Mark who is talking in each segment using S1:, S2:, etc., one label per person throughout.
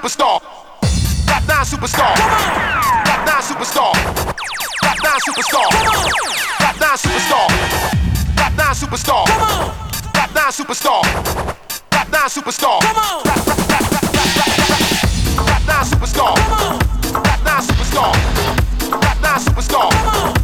S1: superstar. Nine superstar. Rap nine superstar. Rap nine superstar. Rap nine superstar. Rap nine superstar. Rap nine superstar. Rap nine superstar. Rap nine superstar. Rap nine superstar. That nine superstar.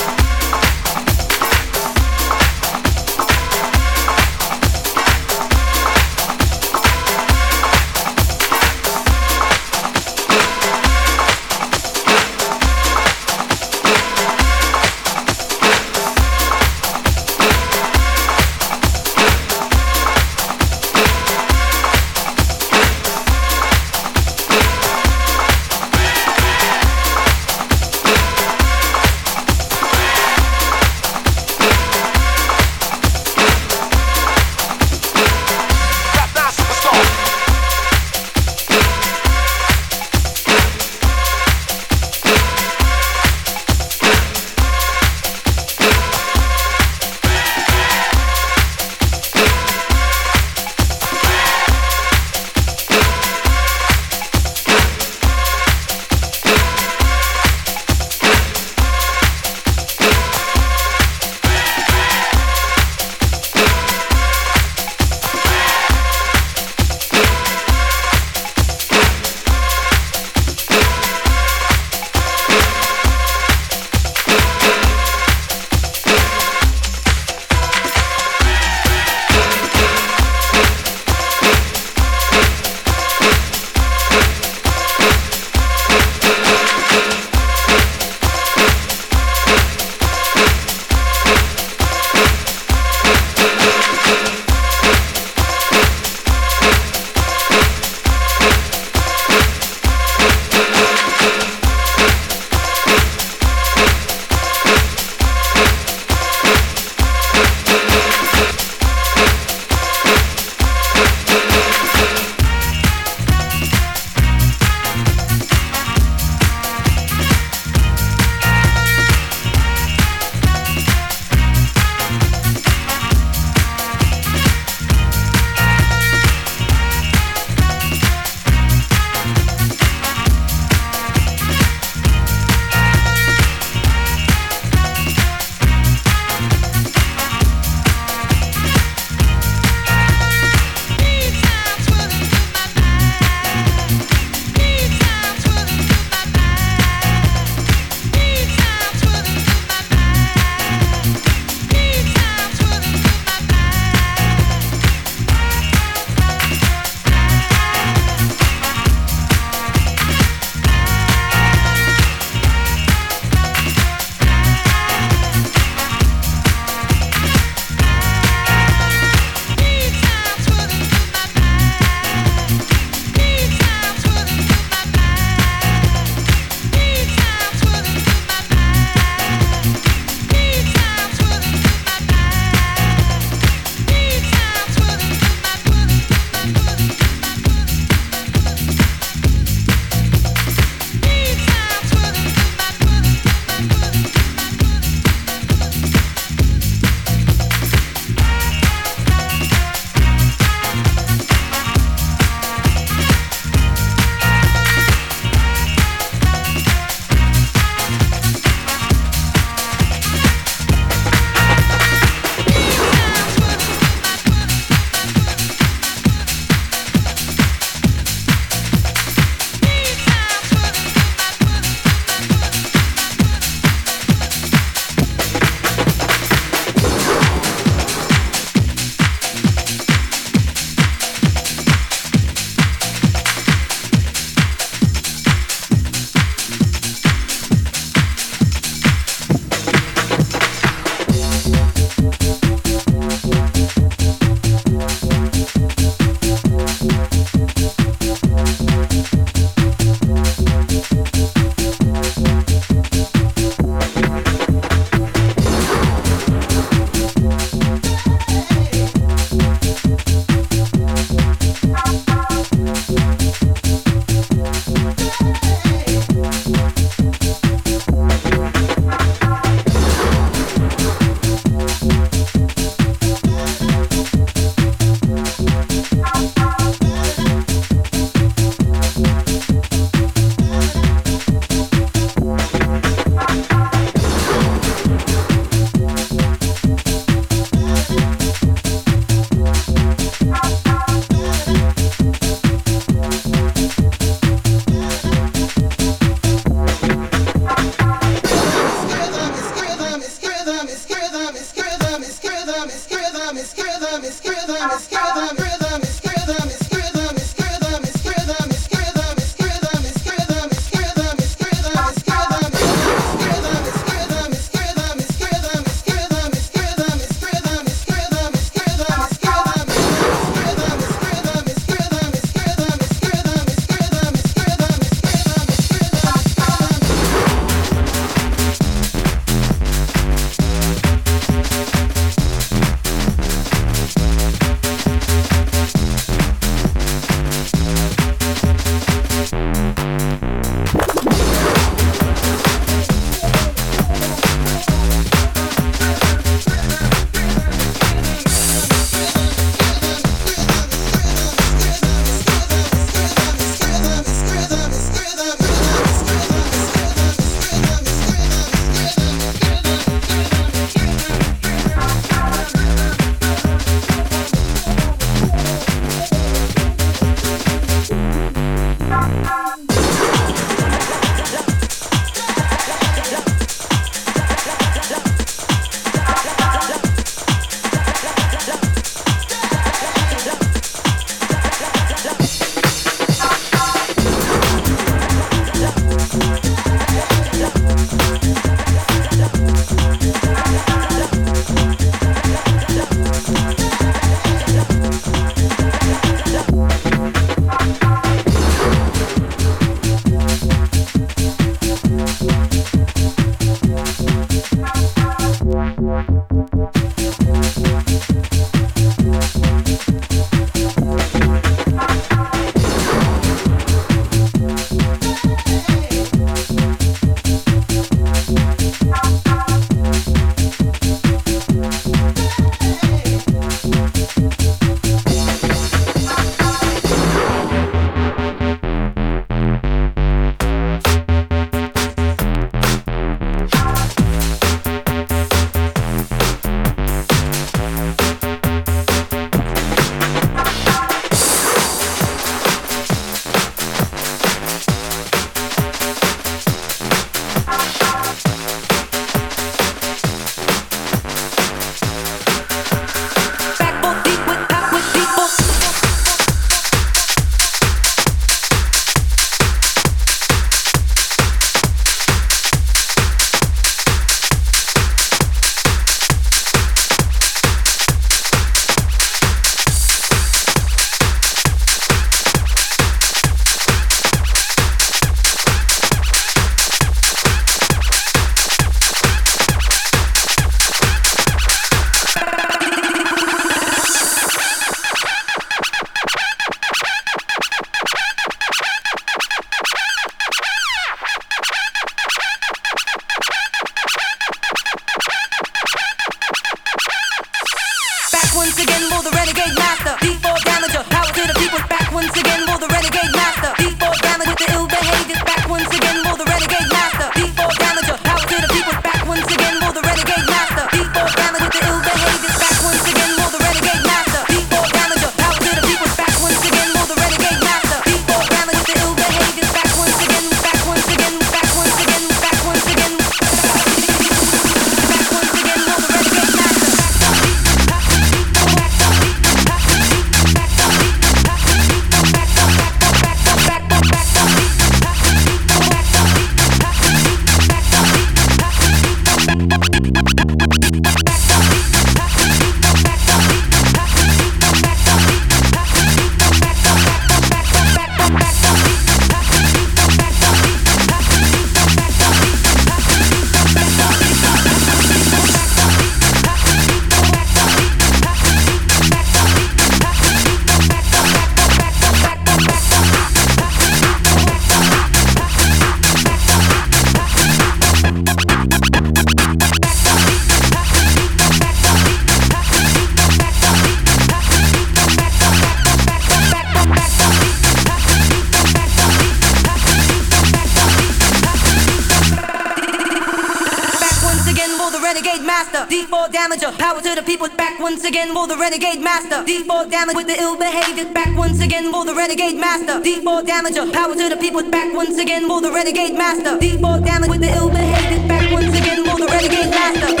S2: Renegade master. D4 damage. Power to the people. Back once again for the renegade master. D4 damage with the ill behavior. Back once again for the renegade master.